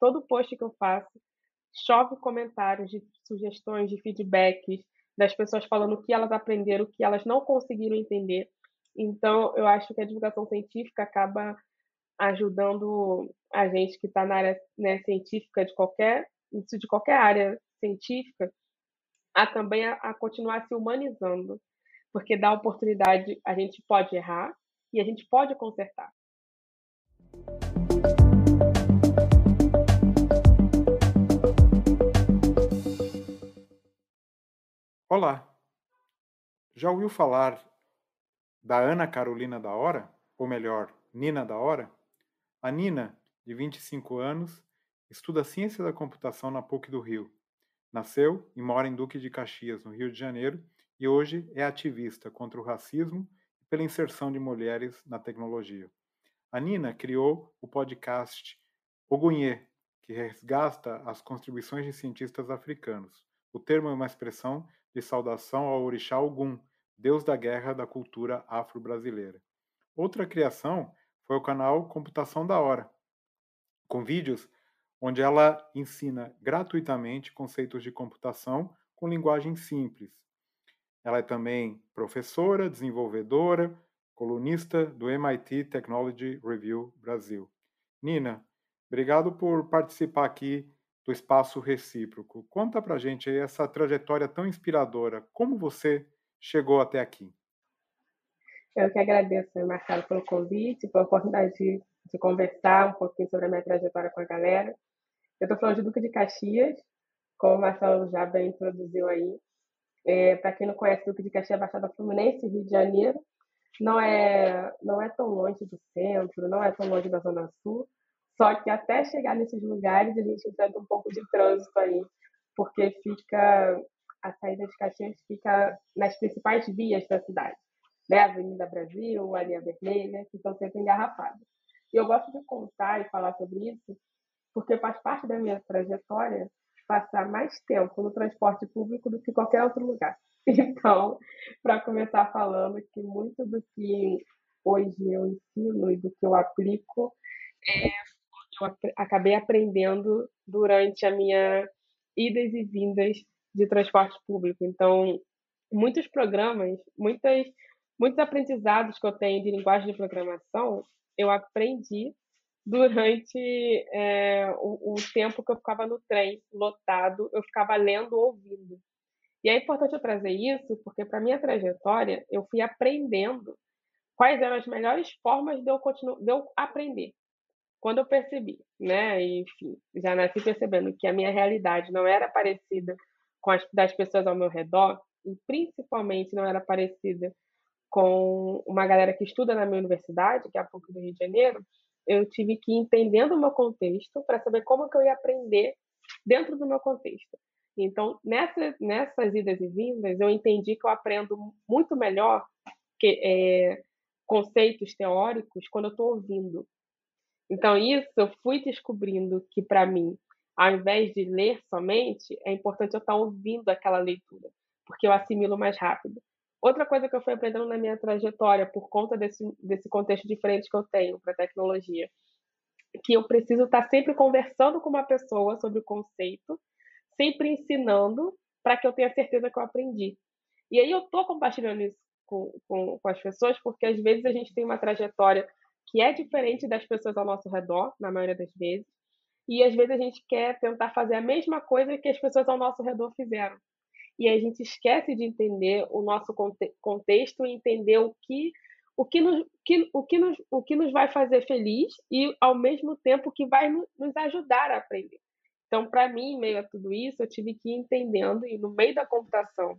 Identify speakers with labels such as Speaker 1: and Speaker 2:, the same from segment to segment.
Speaker 1: todo post que eu faço chove comentários de sugestões, de feedbacks, das pessoas falando o que elas aprenderam, o que elas não conseguiram entender. Então, eu acho que a divulgação científica acaba ajudando a gente que está na área né, científica de qualquer de qualquer área científica a também a, a continuar se humanizando, porque dá oportunidade, a gente pode errar e a gente pode consertar.
Speaker 2: Olá! Já ouviu falar da Ana Carolina da Hora? Ou melhor, Nina da Hora? A Nina, de 25 anos, estuda Ciência da Computação na PUC do Rio. Nasceu e mora em Duque de Caxias, no Rio de Janeiro, e hoje é ativista contra o racismo e pela inserção de mulheres na tecnologia. A Nina criou o podcast Ogunhê, que resgata as contribuições de cientistas africanos. O termo é uma expressão de saudação ao orixá Ogum, deus da guerra da cultura afro-brasileira. Outra criação foi o canal Computação da Hora, com vídeos onde ela ensina gratuitamente conceitos de computação com linguagem simples. Ela é também professora, desenvolvedora, colunista do MIT Technology Review Brasil. Nina, obrigado por participar aqui do Espaço Recíproco. Conta pra gente aí essa trajetória tão inspiradora. Como você chegou até aqui?
Speaker 1: Eu que agradeço, Marcelo, pelo convite, pela oportunidade de, de conversar um pouquinho sobre a minha trajetória com a galera. Eu estou falando de Duque de Caxias, como o Marcelo já bem introduziu aí. É, Para quem não conhece, Duque de Caxias é Baixada Fluminense, Rio de Janeiro. Não é, não é tão longe do centro, não é tão longe da Zona Sul, só que até chegar nesses lugares a gente enfrenta um pouco de trânsito aí, porque fica a saída de Caxias fica nas principais vias da cidade, né? Avenida Brasil, a linha vermelha, que estão sempre engarrafadas. E eu gosto de contar e falar sobre isso, porque faz parte da minha trajetória passar mais tempo no transporte público do que qualquer outro lugar. Então, para começar falando que muito do que hoje eu ensino e do que eu aplico é acabei aprendendo durante a minha idas e vindas de transporte público. Então, muitos programas, muitas, muitos aprendizados que eu tenho de linguagem de programação, eu aprendi durante é, o, o, tempo que eu ficava no trem lotado, eu ficava lendo ou ouvindo. E é importante eu trazer isso, porque para minha trajetória, eu fui aprendendo quais eram as melhores formas de eu, continuar, de eu aprender. Quando eu percebi, né, enfim, já nasci percebendo que a minha realidade não era parecida com as das pessoas ao meu redor, e principalmente não era parecida com uma galera que estuda na minha universidade, que é a PUC do Rio de Janeiro, eu tive que ir entendendo o meu contexto para saber como que eu ia aprender dentro do meu contexto. Então, nessa, nessas idas e vindas, eu entendi que eu aprendo muito melhor que, é, conceitos teóricos quando eu estou ouvindo. Então, isso eu fui descobrindo que, para mim, ao invés de ler somente, é importante eu estar ouvindo aquela leitura, porque eu assimilo mais rápido. Outra coisa que eu fui aprendendo na minha trajetória, por conta desse, desse contexto diferente que eu tenho para tecnologia, que eu preciso estar sempre conversando com uma pessoa sobre o conceito, sempre ensinando, para que eu tenha certeza que eu aprendi. E aí eu estou compartilhando isso com, com, com as pessoas, porque às vezes a gente tem uma trajetória que é diferente das pessoas ao nosso redor, na maioria das vezes, e às vezes a gente quer tentar fazer a mesma coisa que as pessoas ao nosso redor fizeram. E a gente esquece de entender o nosso contexto e entender o que o que nos, que, o que nos, o que nos vai fazer feliz e, ao mesmo tempo, que vai nos ajudar a aprender. Então, para mim, em meio a tudo isso, eu tive que ir entendendo, e no meio da computação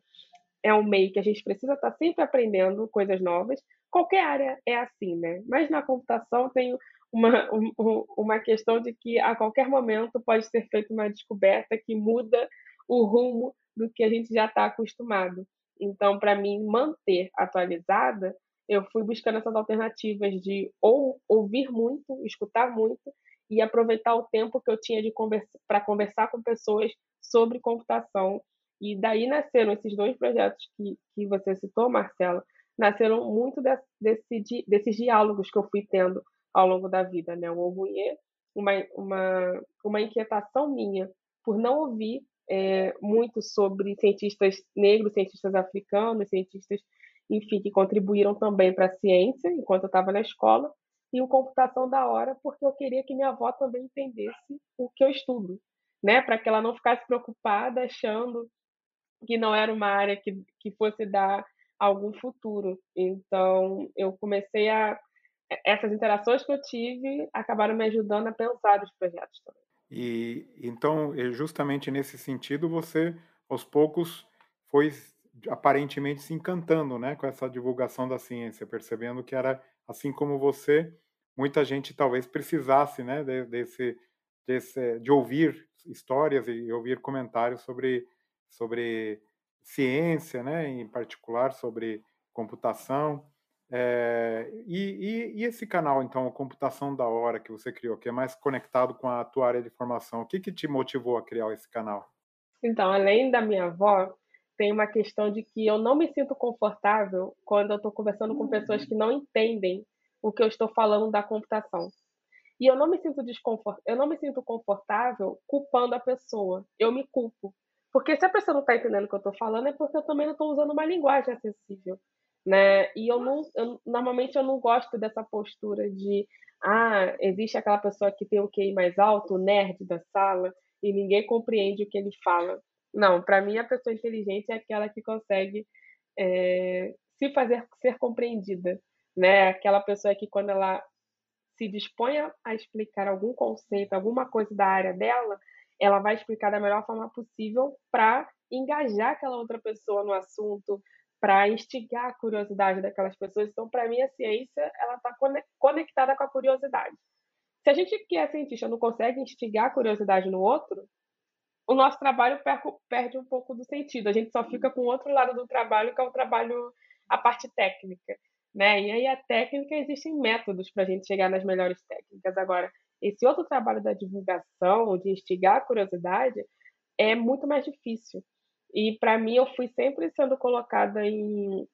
Speaker 1: é um meio que a gente precisa estar tá sempre aprendendo coisas novas. Qualquer área é assim, né? Mas na computação tem uma, um, uma questão de que a qualquer momento pode ser feita uma descoberta que muda o rumo do que a gente já está acostumado. Então, para mim, manter atualizada, eu fui buscando essas alternativas de ou ouvir muito, escutar muito e aproveitar o tempo que eu tinha de conversa, para conversar com pessoas sobre computação e daí nasceram esses dois projetos que, que você citou, Marcela, nasceram muito desse, desse, desses diálogos que eu fui tendo ao longo da vida, né? O Ogunhê uma, uma, uma inquietação minha por não ouvir é, muito sobre cientistas negros, cientistas africanos, cientistas, enfim, que contribuíram também para a ciência enquanto eu estava na escola, e o computação da hora, porque eu queria que minha avó também entendesse o que eu estudo, né? Para que ela não ficasse preocupada achando que não era uma área que, que fosse dar algum futuro. Então, eu comecei a. Essas interações que eu tive acabaram me ajudando a pensar os projetos também.
Speaker 2: E então, justamente nesse sentido, você aos poucos foi aparentemente se encantando, né, com essa divulgação da ciência, percebendo que era assim como você, muita gente talvez precisasse, né, desse, desse de ouvir histórias e ouvir comentários sobre sobre ciência, né, em particular sobre computação. É, e, e, e, esse canal, então, a Computação da Hora, que você criou, que é mais conectado com a tua área de formação, o que, que te motivou a criar esse canal?
Speaker 1: Então, além da minha avó, tem uma questão de que eu não me sinto confortável quando eu estou conversando com pessoas que não entendem o que eu estou falando da computação. E eu não me sinto desconfort... eu não me sinto confortável culpando a pessoa. Eu me culpo. Porque se a pessoa não está entendendo o que eu estou falando, é porque eu também não estou usando uma linguagem acessível. Né? E eu não, eu, normalmente eu não gosto dessa postura de ah, existe aquela pessoa que tem o QI mais alto, o nerd da sala, e ninguém compreende o que ele fala. Não, para mim a pessoa inteligente é aquela que consegue é, se fazer ser compreendida, né? Aquela pessoa que quando ela se dispõe a explicar algum conceito, alguma coisa da área dela, ela vai explicar da melhor forma possível para engajar aquela outra pessoa no assunto, para instigar a curiosidade daquelas pessoas. Então, para mim, a ciência ela está conectada com a curiosidade. Se a gente que é cientista não consegue instigar a curiosidade no outro, o nosso trabalho perde um pouco do sentido. A gente só fica com o outro lado do trabalho, que é o trabalho, a parte técnica. Né? E aí a técnica, existem métodos para a gente chegar nas melhores técnicas. Agora, esse outro trabalho da divulgação, de instigar a curiosidade, é muito mais difícil. E para mim, eu fui sempre sendo colocada em,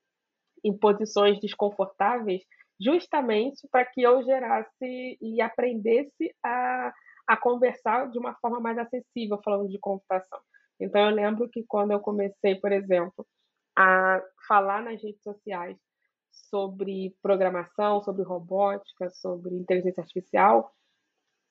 Speaker 1: em posições desconfortáveis, justamente para que eu gerasse e aprendesse a, a conversar de uma forma mais acessível, falando de computação. Então, eu lembro que quando eu comecei, por exemplo, a falar nas redes sociais sobre programação, sobre robótica, sobre inteligência artificial,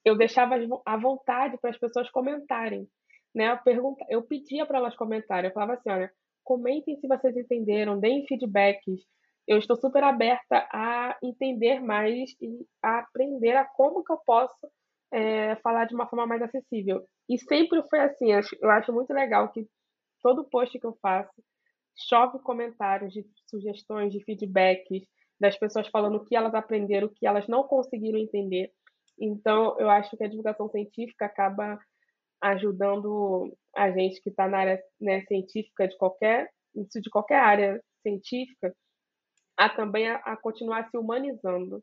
Speaker 1: eu deixava à vontade para as pessoas comentarem. Né? Eu, pergunta, eu pedia para elas comentarem, eu falava assim, olha, comentem se vocês entenderam, deem feedbacks. Eu estou super aberta a entender mais e a aprender a como que eu posso é, falar de uma forma mais acessível. E sempre foi assim, eu acho muito legal que todo post que eu faço chove comentários de sugestões, de feedbacks, das pessoas falando o que elas aprenderam, o que elas não conseguiram entender. Então, eu acho que a divulgação científica acaba ajudando a gente que está na área né, científica de qualquer de qualquer área científica a também a, a, continuar se humanizando,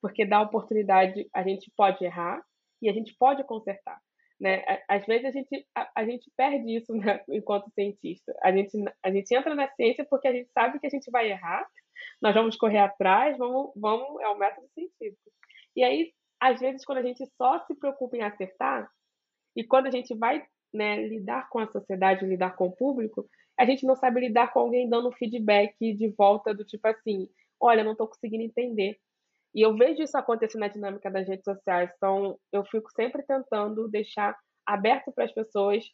Speaker 1: porque dá oportunidade, a gente pode errar e a gente pode consertar. Né? Às vezes a gente, a, a gente perde isso né, enquanto cientista. A gente, a gente entra na ciência porque a gente sabe que a gente vai errar, nós vamos correr atrás, vamos, vamos é o método científico. E aí, às vezes, quando a gente só se preocupa em acertar, e quando a gente vai né, lidar com a sociedade, lidar com o público, a gente não sabe lidar com alguém dando feedback de volta do tipo assim, olha, não estou conseguindo entender. E eu vejo isso acontecer na dinâmica das redes sociais, então eu fico sempre tentando deixar aberto para as pessoas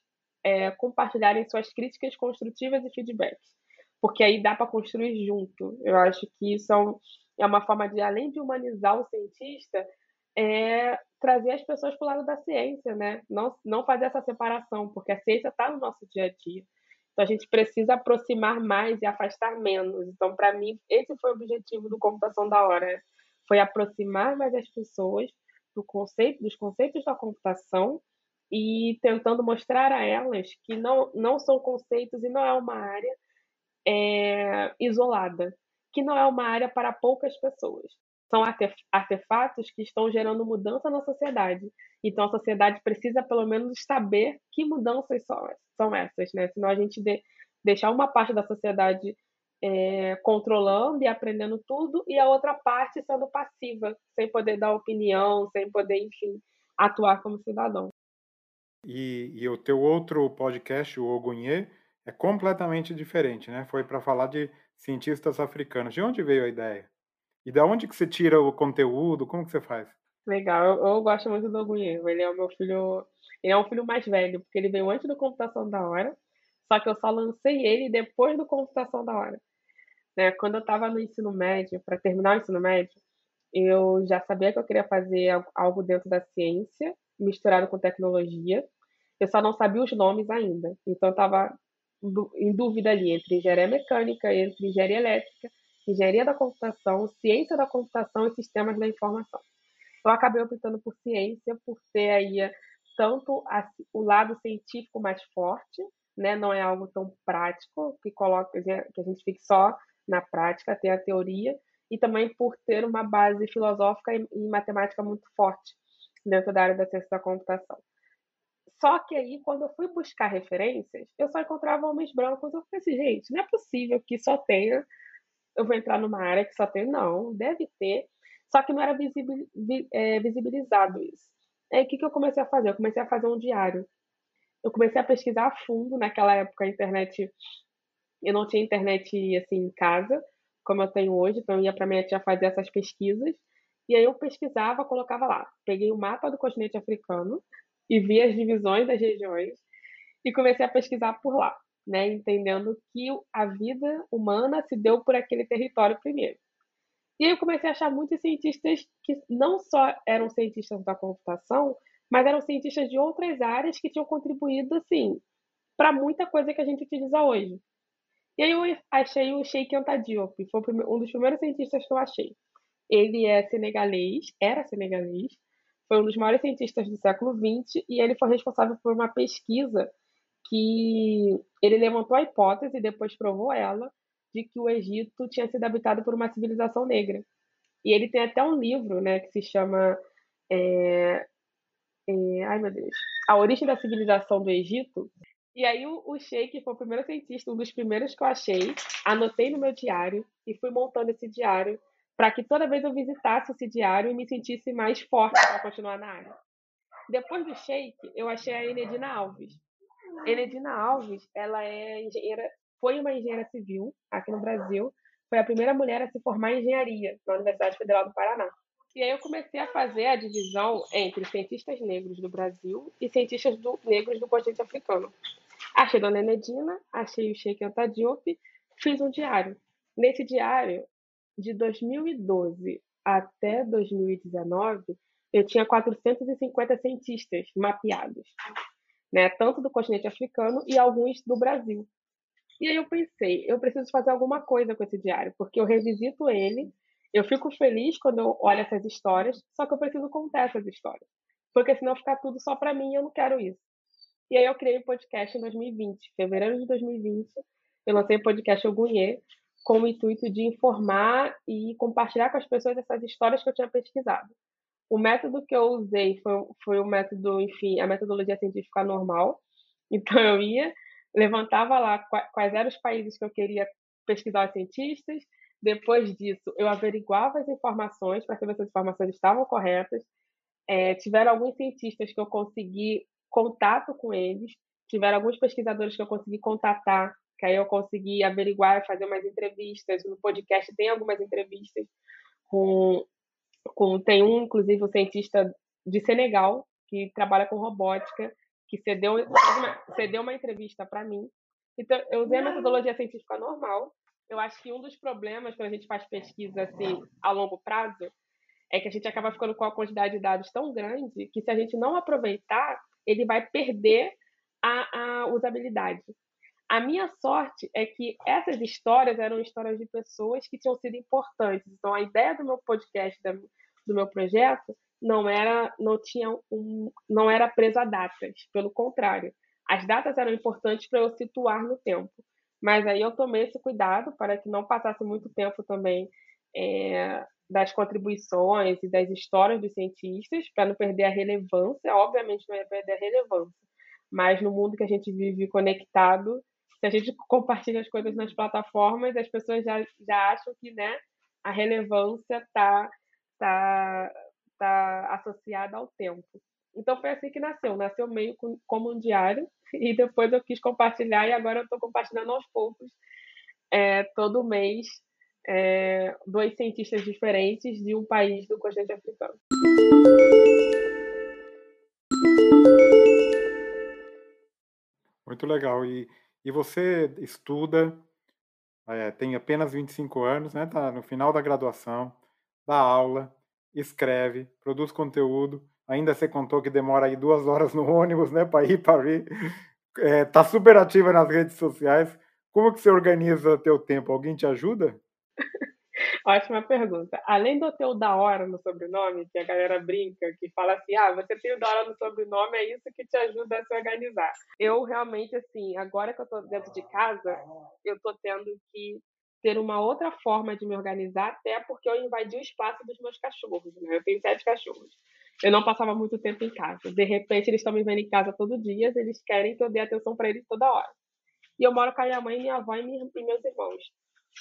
Speaker 1: é, compartilharem suas críticas construtivas e feedbacks, porque aí dá para construir junto. Eu acho que isso é, é uma forma de, além de humanizar o cientista, é trazer as pessoas para o lado da ciência, né? Não, não fazer essa separação, porque a ciência está no nosso dia a dia. Então a gente precisa aproximar mais e afastar menos. Então, para mim, esse foi o objetivo do Computação da Hora foi aproximar mais as pessoas do conceito, dos conceitos da computação e tentando mostrar a elas que não, não são conceitos e não é uma área é, isolada, que não é uma área para poucas pessoas. São artefatos que estão gerando mudança na sociedade. Então, a sociedade precisa, pelo menos, saber que mudanças são, essas, né? Senão a gente de, deixar uma parte da sociedade é, controlando e aprendendo tudo, e a outra parte sendo passiva, sem poder dar opinião, sem poder, enfim, atuar como cidadão.
Speaker 2: E, e o teu outro podcast, o Ogunhê, é completamente diferente, né? Foi para falar de cientistas africanos. De onde veio a ideia? E da onde que você tira o conteúdo? Como que você faz?
Speaker 1: Legal, eu, eu gosto muito do Ogunhê. Ele é o meu filho, ele é um filho mais velho, porque ele veio antes do Computação da Hora, só que eu só lancei ele depois do Computação da Hora. Né? Quando eu estava no ensino médio, para terminar o ensino médio, eu já sabia que eu queria fazer algo dentro da ciência, misturado com tecnologia. Eu só não sabia os nomes ainda. Então, eu estava em dúvida ali entre engenharia mecânica, entre engenharia elétrica, engenharia da computação, ciência da computação e sistemas da informação. Eu acabei optando por ciência, por ter aí tanto a, o lado científico mais forte, né? não é algo tão prático, que, coloca, que a gente fique só na prática, ter a teoria, e também por ter uma base filosófica e, e matemática muito forte dentro da área da ciência da computação. Só que aí, quando eu fui buscar referências, eu só encontrava homens brancos. Eu falei assim, gente, não é possível que só tenha. Eu vou entrar numa área que só tem. Não, deve ter. Só que não era é, visibilizado isso. Aí o que, que eu comecei a fazer? Eu comecei a fazer um diário. Eu comecei a pesquisar a fundo. Naquela época, a internet. Eu não tinha internet assim em casa, como eu tenho hoje, então eu ia para minha tia fazer essas pesquisas. E aí eu pesquisava, colocava lá. Peguei o mapa do continente africano, e vi as divisões das regiões e comecei a pesquisar por lá, né, entendendo que a vida humana se deu por aquele território primeiro. E aí eu comecei a achar muitos cientistas que não só eram cientistas da computação, mas eram cientistas de outras áreas que tinham contribuído assim para muita coisa que a gente utiliza hoje. E aí eu achei o Sheikh Anta Diop, foi um dos primeiros cientistas que eu achei. Ele é senegalês, era senegalês, foi um dos maiores cientistas do século XX e ele foi responsável por uma pesquisa que ele levantou a hipótese e depois provou ela de que o Egito tinha sido habitado por uma civilização negra. E ele tem até um livro, né, que se chama é, é, ai meu Deus, A Origem da Civilização do Egito. E aí o, o Sheik foi o primeiro cientista, um dos primeiros que eu achei, anotei no meu diário e fui montando esse diário para que toda vez eu visitasse esse diário e me sentisse mais forte para continuar na área. Depois do Shake, eu achei a Enedina Alves. Enedina Alves, ela é engenheira, foi uma engenheira civil aqui no Brasil, foi a primeira mulher a se formar em engenharia na Universidade Federal do Paraná. E aí eu comecei a fazer a divisão entre cientistas negros do Brasil e cientistas do, negros do continente africano. Achei Dona Enedina, achei o Sheikh Anta Diop, fiz um diário. Nesse diário, de 2012 até 2019, eu tinha 450 cientistas mapeados, né? tanto do continente africano e alguns do Brasil. E aí eu pensei, eu preciso fazer alguma coisa com esse diário, porque eu revisito ele, eu fico feliz quando eu olho essas histórias, só que eu preciso contar essas histórias, porque senão ficar tudo só para mim eu não quero isso. E aí eu criei o um podcast em 2020, fevereiro de 2020, eu lancei o podcast Ogunhê, com o intuito de informar e compartilhar com as pessoas essas histórias que eu tinha pesquisado. O método que eu usei foi, foi o método, enfim, a metodologia científica normal. Então eu ia, levantava lá quais eram os países que eu queria pesquisar os cientistas. Depois disso, eu averiguava as informações para saber se as informações estavam corretas. É, tiveram alguns cientistas que eu consegui contato com eles, tiveram alguns pesquisadores que eu consegui contatar que aí eu consegui averiguar, fazer umas entrevistas. No podcast tem algumas entrevistas com, com tem um, inclusive, um cientista de Senegal que trabalha com robótica, que cedeu, uma, cedeu uma entrevista para mim. Então, eu usei a metodologia científica normal. Eu acho que um dos problemas quando a gente faz pesquisa assim a longo prazo é que a gente acaba ficando com a quantidade de dados tão grande que se a gente não aproveitar, ele vai perder a, a usabilidade. A minha sorte é que essas histórias eram histórias de pessoas que tinham sido importantes. Então, a ideia do meu podcast, do meu projeto, não era, não tinha um, não era presa a datas. Pelo contrário, as datas eram importantes para eu situar no tempo. Mas aí eu tomei esse cuidado para que não passasse muito tempo também é, das contribuições e das histórias dos cientistas, para não perder a relevância. Obviamente, não ia perder a relevância, mas no mundo que a gente vive conectado, se a gente compartilha as coisas nas plataformas, as pessoas já, já acham que né, a relevância está tá, tá associada ao tempo. Então foi assim que nasceu. Nasceu meio como um diário e depois eu quis compartilhar e agora eu estou compartilhando aos poucos, é, todo mês, é, dois cientistas diferentes de um país do continente africano.
Speaker 2: Muito legal. E, e você estuda, é, tem apenas 25 anos, né? Tá no final da graduação, dá aula, escreve, produz conteúdo. Ainda você contou que demora aí duas horas no ônibus, né, para ir para ir. É, tá super ativa nas redes sociais. Como que você organiza teu tempo? Alguém te ajuda?
Speaker 1: Ótima pergunta. Além do teu da hora no sobrenome, que a galera brinca, que fala assim, ah, você tem o da hora no sobrenome, é isso que te ajuda a se organizar. Eu realmente, assim, agora que eu tô dentro de casa, eu tô tendo que ter uma outra forma de me organizar, até porque eu invadi o espaço dos meus cachorros, né? Eu tenho sete cachorros. Eu não passava muito tempo em casa. De repente, eles estão me vendo em casa todo dia, eles querem que eu dê atenção para eles toda hora. E eu moro com a minha mãe, minha avó e meus irmãos.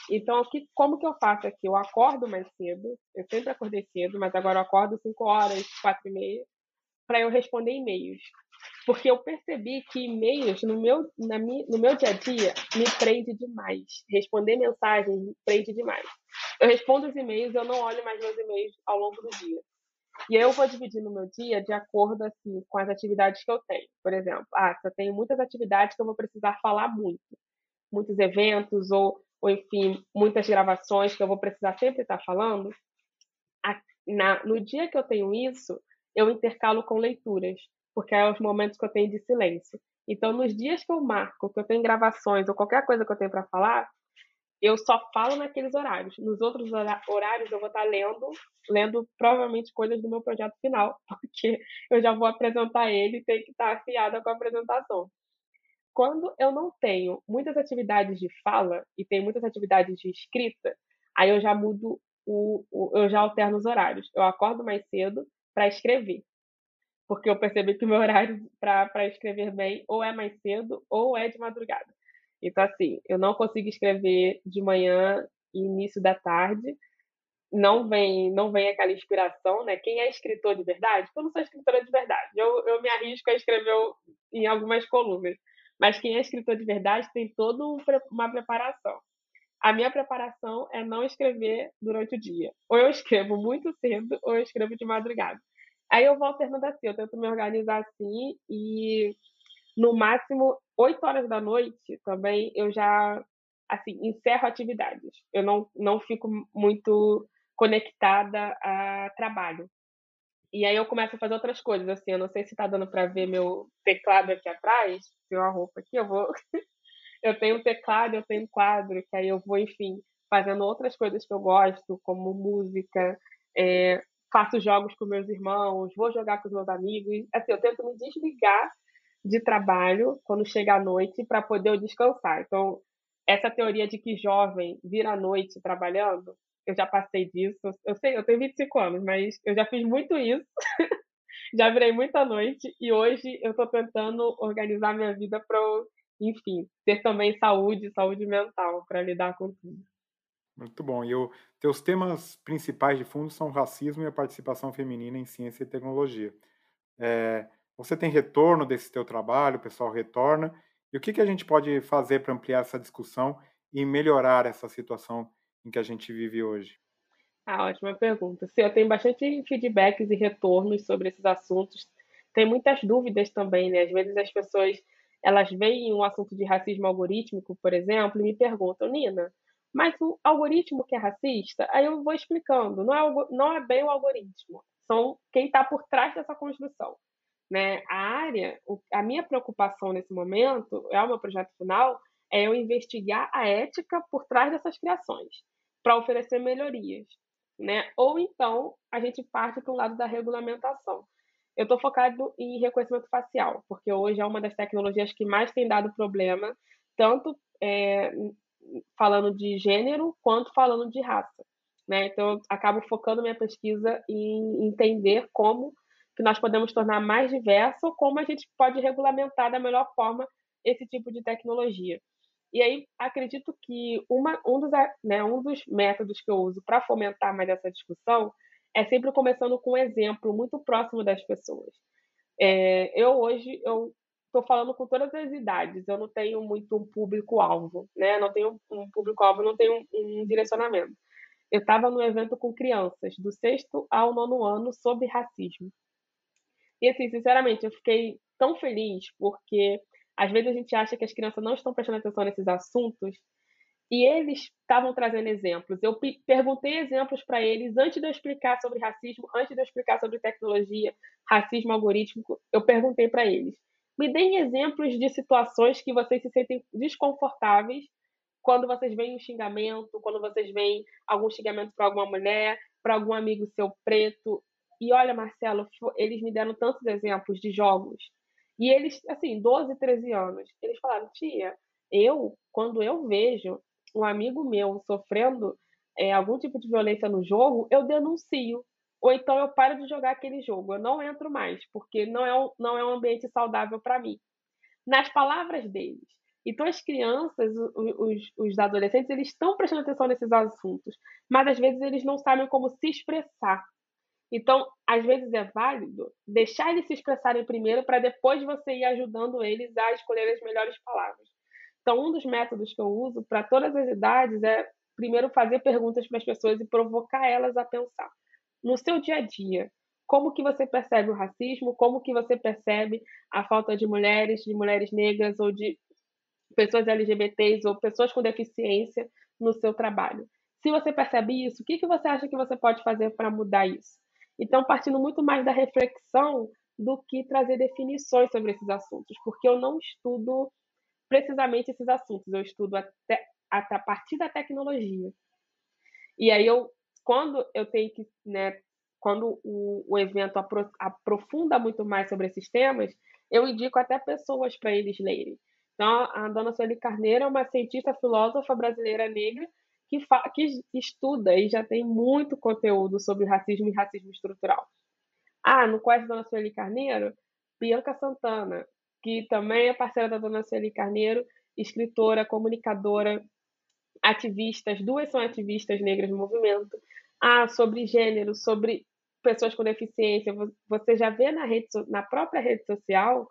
Speaker 1: Então, aqui, como que eu faço aqui? Eu acordo mais cedo, eu sempre acordei cedo, mas agora eu acordo 5 horas, 4 e meia, para eu responder e-mails. Porque eu percebi que e-mails no meu, na minha, no meu dia a dia me prende demais. Responder mensagens me prende demais. Eu respondo os e-mails, eu não olho mais meus e-mails ao longo do dia. E aí eu vou dividir no meu dia de acordo assim com as atividades que eu tenho. Por exemplo, ah, eu tenho muitas atividades que eu vou precisar falar muito, muitos eventos ou ou enfim, muitas gravações que eu vou precisar sempre estar falando, na, no dia que eu tenho isso, eu intercalo com leituras, porque é os momentos que eu tenho de silêncio. Então, nos dias que eu marco, que eu tenho gravações ou qualquer coisa que eu tenho para falar, eu só falo naqueles horários. Nos outros horários eu vou estar lendo, lendo provavelmente coisas do meu projeto final, porque eu já vou apresentar ele e tenho que estar afiada com a apresentação. Quando eu não tenho muitas atividades de fala e tenho muitas atividades de escrita, aí eu já mudo o, o eu já alterno os horários. Eu acordo mais cedo para escrever. Porque eu percebi que o meu horário para escrever bem ou é mais cedo ou é de madrugada. Então, assim, eu não consigo escrever de manhã e início da tarde. Não vem, não vem aquela inspiração, né? Quem é escritor de verdade? Eu não sou escritora de verdade. Eu, eu me arrisco a escrever em algumas colunas. Mas quem é escritor de verdade tem toda uma preparação. A minha preparação é não escrever durante o dia. Ou eu escrevo muito cedo, ou eu escrevo de madrugada. Aí eu vou alternando assim, eu tento me organizar assim e no máximo 8 horas da noite também eu já assim encerro atividades. Eu não, não fico muito conectada a trabalho. E aí eu começo a fazer outras coisas, assim, eu não sei se tá dando para ver meu teclado aqui atrás, tem uma roupa aqui, eu vou. eu tenho um teclado, eu tenho um quadro, que aí eu vou, enfim, fazendo outras coisas que eu gosto, como música, é, faço jogos com meus irmãos, vou jogar com os meus amigos. Assim, eu tento me desligar de trabalho quando chega a noite para poder descansar. Então, essa teoria de que jovem vira a noite trabalhando, eu já passei disso. Eu sei, eu tenho 25 anos, mas eu já fiz muito isso. já virei muita noite e hoje eu estou tentando organizar minha vida para, enfim, ter também saúde, saúde mental para lidar com tudo.
Speaker 2: Muito bom. E os teus temas principais de fundo são racismo e a participação feminina em ciência e tecnologia. É, você tem retorno desse teu trabalho, o pessoal retorna. E o que, que a gente pode fazer para ampliar essa discussão e melhorar essa situação em que a gente vive hoje?
Speaker 1: Ah, ótima pergunta. Sim, eu tenho bastante feedbacks e retornos sobre esses assuntos. Tem muitas dúvidas também, né? Às vezes as pessoas elas veem um assunto de racismo algorítmico, por exemplo, e me perguntam, Nina, mas o algoritmo que é racista? Aí eu vou explicando, não é, não é bem o algoritmo, são quem está por trás dessa construção. Né? A área, a minha preocupação nesse momento, é o meu projeto final, é eu investigar a ética por trás dessas criações para oferecer melhorias, né? Ou então a gente parte para o lado da regulamentação. Eu estou focado em reconhecimento facial, porque hoje é uma das tecnologias que mais tem dado problema, tanto é, falando de gênero quanto falando de raça. Né? Então, eu acabo focando minha pesquisa em entender como que nós podemos tornar mais diverso, como a gente pode regulamentar da melhor forma esse tipo de tecnologia. E aí acredito que uma, um, dos, né, um dos métodos que eu uso para fomentar mais essa discussão é sempre começando com um exemplo muito próximo das pessoas. É, eu hoje eu estou falando com todas as idades, eu não tenho muito um público-alvo, né? Não tenho um público-alvo, não tenho um, um direcionamento. Eu estava no evento com crianças, do sexto ao nono ano, sobre racismo. E, assim, sinceramente, eu fiquei tão feliz, porque às vezes a gente acha que as crianças não estão prestando atenção nesses assuntos, e eles estavam trazendo exemplos. Eu perguntei exemplos para eles antes de eu explicar sobre racismo, antes de eu explicar sobre tecnologia, racismo algorítmico. Eu perguntei para eles: me deem exemplos de situações que vocês se sentem desconfortáveis quando vocês veem um xingamento, quando vocês veem algum xingamento para alguma mulher, para algum amigo seu preto. E olha, Marcelo, eles me deram tantos exemplos de jogos. E eles, assim, 12, 13 anos, eles falaram: tia, eu, quando eu vejo um amigo meu sofrendo é, algum tipo de violência no jogo, eu denuncio. Ou então eu paro de jogar aquele jogo, eu não entro mais, porque não é um, não é um ambiente saudável para mim. Nas palavras deles. Então, as crianças, os, os adolescentes, eles estão prestando atenção nesses assuntos, mas às vezes eles não sabem como se expressar. Então, às vezes é válido deixar eles se expressarem primeiro para depois você ir ajudando eles a escolher as melhores palavras. Então, um dos métodos que eu uso para todas as idades é primeiro fazer perguntas para as pessoas e provocar elas a pensar. No seu dia a dia, como que você percebe o racismo? Como que você percebe a falta de mulheres, de mulheres negras ou de pessoas LGBTs ou pessoas com deficiência no seu trabalho? Se você percebe isso, o que, que você acha que você pode fazer para mudar isso? Então, partindo muito mais da reflexão do que trazer definições sobre esses assuntos, porque eu não estudo precisamente esses assuntos. Eu estudo até, até a partir da tecnologia. E aí eu, quando eu tenho que, né, quando o, o evento apro, aprofunda muito mais sobre esses temas, eu indico até pessoas para eles lerem. Então, a dona Sueli Carneiro é uma cientista filósofa brasileira negra que, que estuda e já tem muito conteúdo sobre racismo e racismo estrutural. Ah, no qual a dona Sueli Carneiro? Bianca Santana, que também é parceira da dona Sueli Carneiro, escritora, comunicadora, ativista, as duas são ativistas negras no movimento. Ah, sobre gênero, sobre pessoas com deficiência, você já vê na, rede, na própria rede social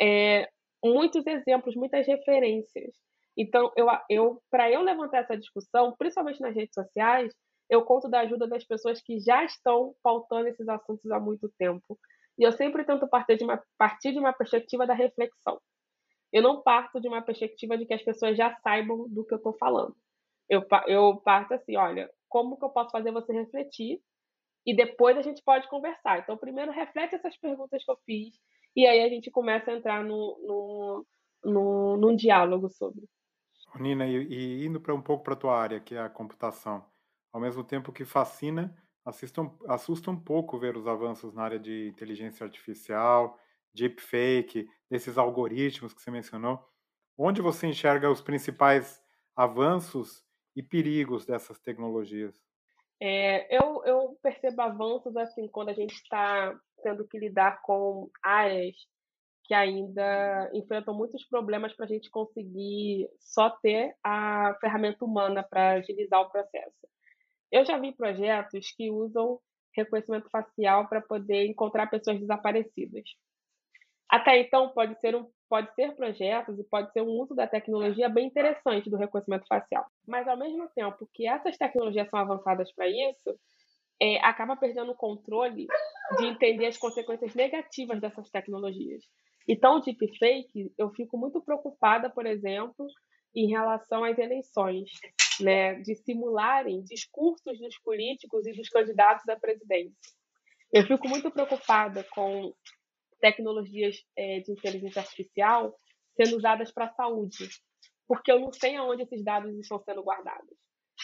Speaker 1: é, muitos exemplos, muitas referências. Então, eu, eu para eu levantar essa discussão, principalmente nas redes sociais, eu conto da ajuda das pessoas que já estão pautando esses assuntos há muito tempo. E eu sempre tento partir de uma, partir de uma perspectiva da reflexão. Eu não parto de uma perspectiva de que as pessoas já saibam do que eu estou falando. Eu, eu parto assim, olha, como que eu posso fazer você refletir e depois a gente pode conversar. Então, primeiro reflete essas perguntas que eu fiz e aí a gente começa a entrar no, no, no, num diálogo sobre.
Speaker 2: Nina, e, e indo para um pouco para a tua área, que é a computação, ao mesmo tempo que fascina, assusta um, pouco ver os avanços na área de inteligência artificial, deepfake, desses algoritmos que você mencionou. Onde você enxerga os principais avanços e perigos dessas tecnologias?
Speaker 1: É, eu, eu percebo avanços assim quando a gente está tendo que lidar com áreas que ainda enfrentam muitos problemas para a gente conseguir só ter a ferramenta humana para agilizar o processo. Eu já vi projetos que usam reconhecimento facial para poder encontrar pessoas desaparecidas. Até então, pode ser, um, pode ser projetos e pode ser um uso da tecnologia bem interessante do reconhecimento facial. Mas, ao mesmo tempo que essas tecnologias são avançadas para isso, é, acaba perdendo o controle de entender as consequências negativas dessas tecnologias. Então, deepfake, eu fico muito preocupada, por exemplo, em relação às eleições né, de simularem discursos dos políticos e dos candidatos à presidência. Eu fico muito preocupada com tecnologias é, de inteligência artificial sendo usadas para a saúde, porque eu não sei aonde esses dados estão sendo guardados.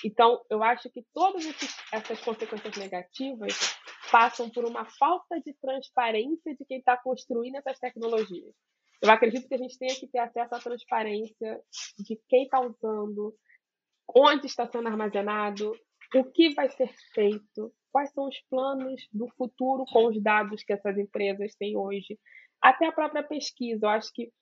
Speaker 1: Então, eu acho que todas essas consequências negativas passam por uma falta de transparência de quem está construindo essas tecnologias. Eu acredito que a gente tenha que ter acesso à transparência de quem está usando, onde está sendo armazenado, o que vai ser feito, quais são os planos do futuro com os dados que essas empresas têm hoje, até a própria pesquisa. Eu acho que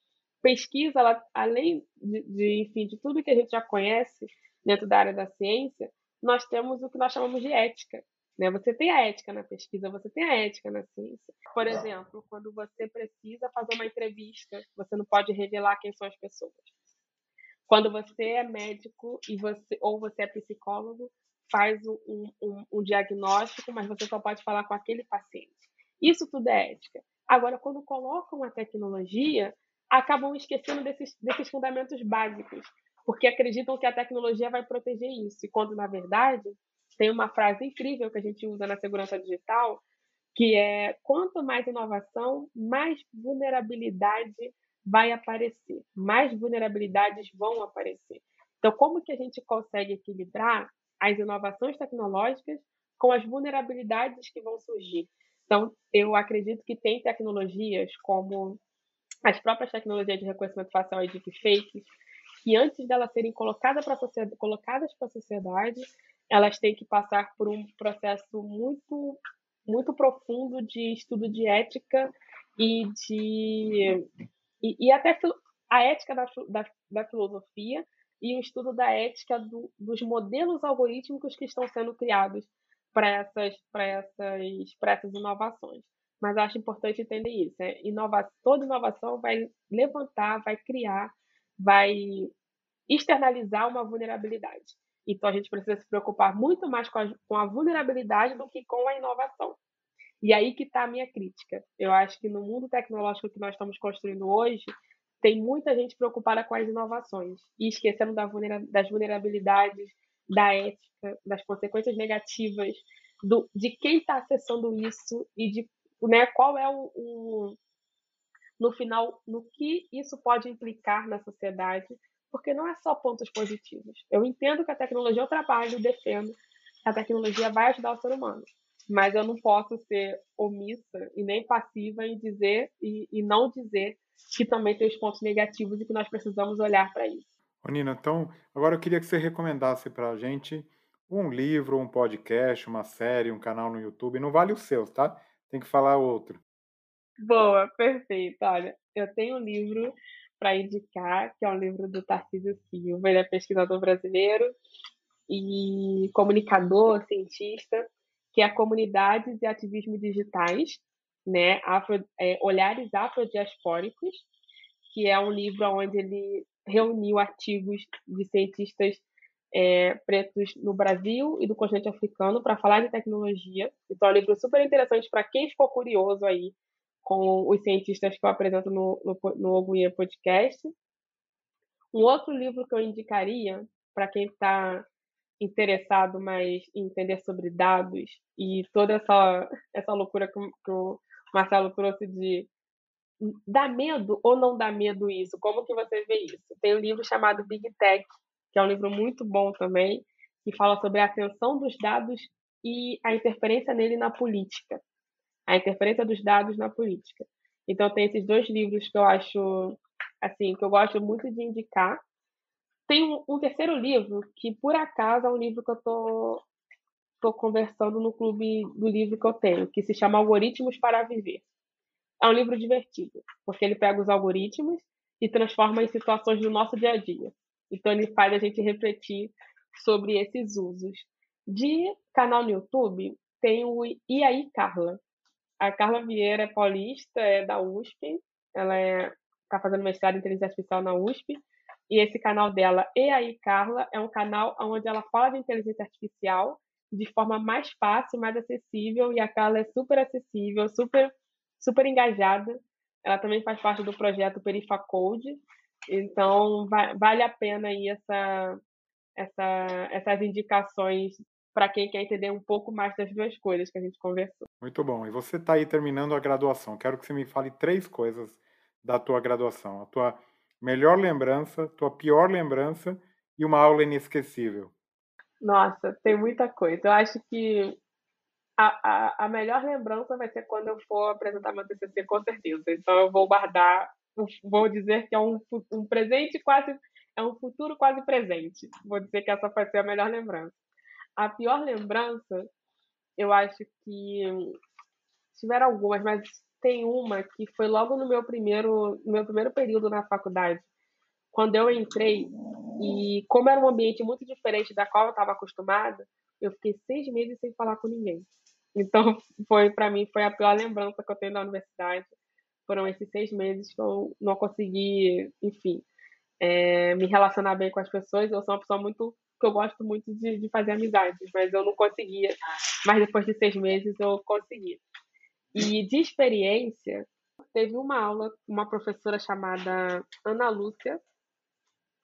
Speaker 1: pesquisa, ela, além de, de, enfim, de tudo que a gente já conhece dentro da área da ciência, nós temos o que nós chamamos de ética. Né? Você tem a ética na pesquisa, você tem a ética na ciência. Por exemplo, quando você precisa fazer uma entrevista, você não pode revelar quem são as pessoas. Quando você é médico e você ou você é psicólogo, faz um, um, um diagnóstico, mas você só pode falar com aquele paciente. Isso tudo é ética. Agora, quando colocam a tecnologia, acabam esquecendo desses, desses fundamentos básicos, porque acreditam que a tecnologia vai proteger isso, e quando, na verdade, tem uma frase incrível que a gente usa na segurança digital, que é quanto mais inovação, mais vulnerabilidade vai aparecer, mais vulnerabilidades vão aparecer. Então, como que a gente consegue equilibrar as inovações tecnológicas com as vulnerabilidades que vão surgir? Então, eu acredito que tem tecnologias como as próprias tecnologias de reconhecimento facial e deepfakes, que antes delas serem colocadas para a sociedade, para elas têm que passar por um processo muito muito profundo de estudo de ética e de e, e até a ética da, da, da, filosofia e o estudo da ética do, dos modelos algorítmicos que estão sendo criados para essas, essas, essas inovações. Mas acho importante entender isso. Né? Inova toda inovação vai levantar, vai criar, vai externalizar uma vulnerabilidade. Então a gente precisa se preocupar muito mais com a, com a vulnerabilidade do que com a inovação. E aí que está a minha crítica. Eu acho que no mundo tecnológico que nós estamos construindo hoje, tem muita gente preocupada com as inovações e esquecendo da vulnera das vulnerabilidades, da ética, das consequências negativas, do, de quem está acessando isso e de né, qual é o, o, no final, no que isso pode implicar na sociedade, porque não é só pontos positivos. Eu entendo que a tecnologia é o trabalho, defendo que a tecnologia vai ajudar o ser humano, mas eu não posso ser omissa e nem passiva em dizer e, e não dizer que também tem os pontos negativos e que nós precisamos olhar para isso.
Speaker 2: Nina, então, agora eu queria que você recomendasse para a gente um livro, um podcast, uma série, um canal no YouTube. Não vale os seus, tá? Tem que falar outro.
Speaker 1: Boa, perfeito. Olha, eu tenho um livro para indicar, que é um livro do Tarcísio Silva. Ele é pesquisador brasileiro e comunicador, cientista, que é Comunidades e Ativismo Digitais, né? Afro, é, Olhares Afrodiaspóricos, que é um livro onde ele reuniu artigos de cientistas é, pretos no Brasil e do continente africano para falar de tecnologia. Então, é um livro super interessante para quem ficou curioso aí com os cientistas que eu apresento no, no, no Podcast. Um outro livro que eu indicaria para quem está interessado mais em entender sobre dados e toda essa, essa loucura que, que o Marcelo trouxe de dá medo ou não dá medo isso? Como que você vê isso? Tem um livro chamado Big Tech, que é um livro muito bom também, que fala sobre a atenção dos dados e a interferência nele na política. A interferência dos dados na política. Então tem esses dois livros que eu acho assim, que eu gosto muito de indicar. Tem um, um terceiro livro que por acaso é um livro que eu tô tô conversando no clube do livro que eu tenho, que se chama Algoritmos para Viver. É um livro divertido, porque ele pega os algoritmos e transforma em situações do nosso dia a dia. Então ele faz a gente refletir sobre esses usos. De canal no YouTube, tem o E aí Carla. A Carla Vieira é paulista, é da USP, ela está é, tá fazendo mestrado em inteligência artificial na USP, e esse canal dela, E aí Carla, é um canal onde ela fala de inteligência artificial de forma mais fácil, mais acessível, e a Carla é super acessível, super, super engajada. Ela também faz parte do projeto Perifacode, então, vale a pena aí essa, essa, essas indicações para quem quer entender um pouco mais das duas coisas que a gente conversou.
Speaker 2: Muito bom. E você está aí terminando a graduação. Quero que você me fale três coisas da tua graduação. A tua melhor lembrança, tua pior lembrança e uma aula inesquecível.
Speaker 1: Nossa, tem muita coisa. Eu acho que a, a, a melhor lembrança vai ser quando eu for apresentar meu TCC, com certeza. Então, eu vou guardar vou dizer que é um, um presente quase, é um futuro quase presente. Vou dizer que essa vai ser a melhor lembrança. A pior lembrança, eu acho que tiveram algumas, mas tem uma que foi logo no meu primeiro, no meu primeiro período na faculdade, quando eu entrei e como era um ambiente muito diferente da qual eu estava acostumada, eu fiquei seis meses sem falar com ninguém. Então, foi para mim, foi a pior lembrança que eu tenho da universidade. Foram esses seis meses que eu não consegui, enfim, é, me relacionar bem com as pessoas. Eu sou uma pessoa muito que eu gosto muito de, de fazer amizades, mas eu não conseguia. Mas depois de seis meses eu consegui. E de experiência, teve uma aula, uma professora chamada Ana Lúcia,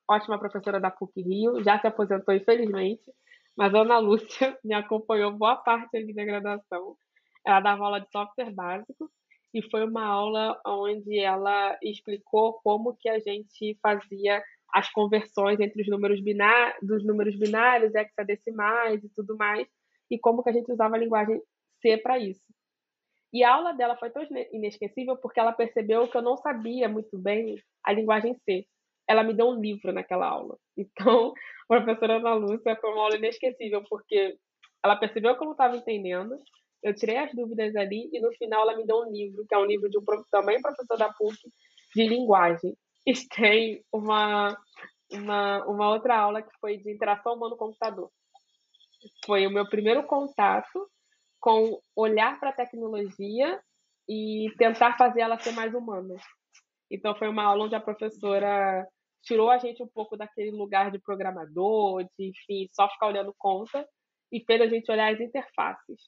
Speaker 1: ótima professora da PUC Rio, já se aposentou, infelizmente, mas Ana Lúcia me acompanhou boa parte ali da graduação. Ela dava aula de software básico e foi uma aula onde ela explicou como que a gente fazia as conversões entre os números binários, dos números binários, hexadecimais e tudo mais, e como que a gente usava a linguagem C para isso. E a aula dela foi tão inesquecível porque ela percebeu que eu não sabia muito bem a linguagem C. Ela me deu um livro naquela aula. Então, a professora Ana Lúcia foi uma aula inesquecível porque ela percebeu que eu não estava entendendo, eu tirei as dúvidas ali e no final ela me deu um livro, que é um livro de um também professor da PUC, de linguagem. E tem uma, uma, uma outra aula que foi de interação humano-computador. Foi o meu primeiro contato com olhar para a tecnologia e tentar fazer ela ser mais humana. Então foi uma aula onde a professora tirou a gente um pouco daquele lugar de programador, de enfim, só ficar olhando conta e fez a gente olhar as interfaces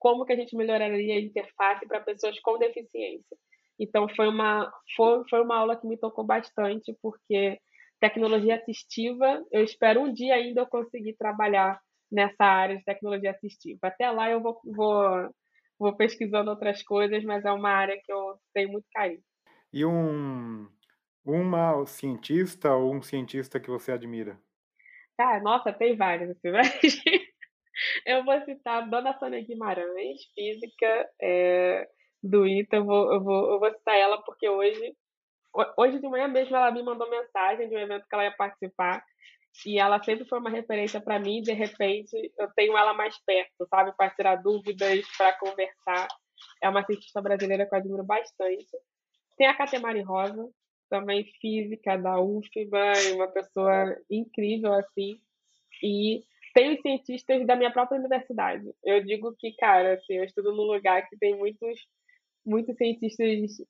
Speaker 1: como que a gente melhoraria a interface para pessoas com deficiência. Então foi uma foi, foi uma aula que me tocou bastante porque tecnologia assistiva, eu espero um dia ainda eu conseguir trabalhar nessa área de tecnologia assistiva. Até lá eu vou, vou, vou pesquisando outras coisas, mas é uma área que eu tenho muito carinho.
Speaker 2: E um uma cientista ou um cientista que você admira?
Speaker 1: Ah, nossa, tem vários, assim, eu vou citar Dona Sônia Guimarães, física é, do ITA. Eu vou, eu, vou, eu vou citar ela porque hoje, hoje de manhã mesmo ela me mandou mensagem de um evento que ela ia participar. E ela sempre foi uma referência para mim. De repente, eu tenho ela mais perto, sabe? Para tirar dúvidas, para conversar. É uma cientista brasileira que eu admiro bastante. Tem a Catemari Rosa, também física da UFBA, uma pessoa incrível, assim. E tem os cientistas da minha própria universidade. Eu digo que, cara, assim, eu estudo num lugar que tem muitos, muitos cientistas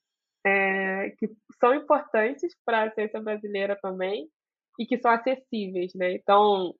Speaker 1: é, que são importantes para a ciência brasileira também e que são acessíveis, né? Então,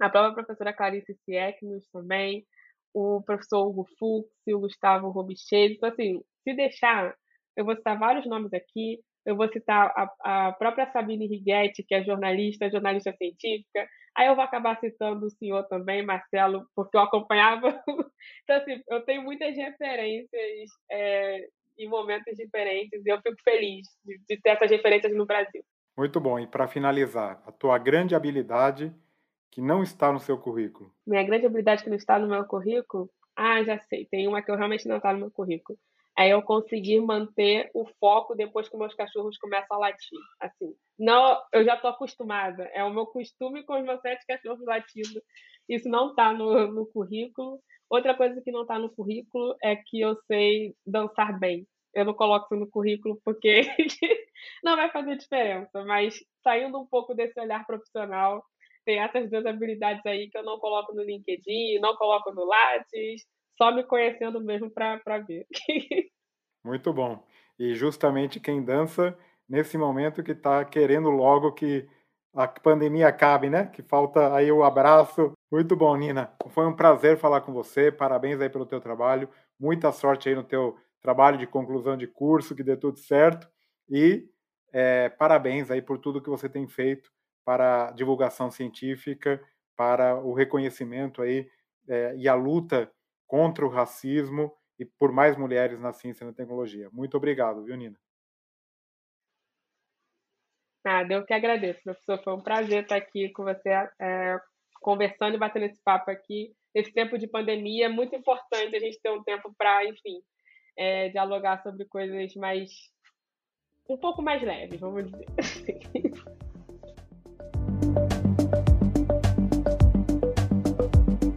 Speaker 1: a própria professora Clarice Sieknos também, o professor Hugo Fux, o Gustavo Robicheiro. Então, assim, se deixar, eu vou citar vários nomes aqui. Eu vou citar a, a própria Sabine Righetti, que é jornalista, jornalista científica. Aí eu vou acabar citando o senhor também, Marcelo, porque eu acompanhava. então, assim, eu tenho muitas referências é, em momentos diferentes e eu fico feliz de, de ter essas referências no Brasil.
Speaker 2: Muito bom. E para finalizar, a tua grande habilidade que não está no seu currículo?
Speaker 1: Minha grande habilidade que não está no meu currículo? Ah, já sei. Tem uma que eu realmente não está no meu currículo é eu conseguir manter o foco depois que meus cachorros começam a latir. Assim, não, eu já estou acostumada. É o meu costume com os meus sete cachorros latindo. Isso não está no, no currículo. Outra coisa que não está no currículo é que eu sei dançar bem. Eu não coloco no currículo porque não vai fazer diferença. Mas saindo um pouco desse olhar profissional, tem essas duas habilidades aí que eu não coloco no LinkedIn, não coloco no Lattes, só me conhecendo mesmo para ver.
Speaker 2: Muito bom. E justamente quem dança nesse momento que está querendo logo que a pandemia acabe, né? Que falta aí o abraço. Muito bom, Nina. Foi um prazer falar com você. Parabéns aí pelo teu trabalho. Muita sorte aí no teu trabalho de conclusão de curso, que dê tudo certo. E é, parabéns aí por tudo que você tem feito para a divulgação científica, para o reconhecimento aí é, e a luta contra o racismo e por mais mulheres na ciência e na tecnologia. Muito obrigado, viu, Nina?
Speaker 1: Nada, eu que agradeço, professor. Foi um prazer estar aqui com você, é, conversando e batendo esse papo aqui. Nesse tempo de pandemia, é muito importante a gente ter um tempo para, enfim, é, dialogar sobre coisas mais. um pouco mais leves, vamos dizer.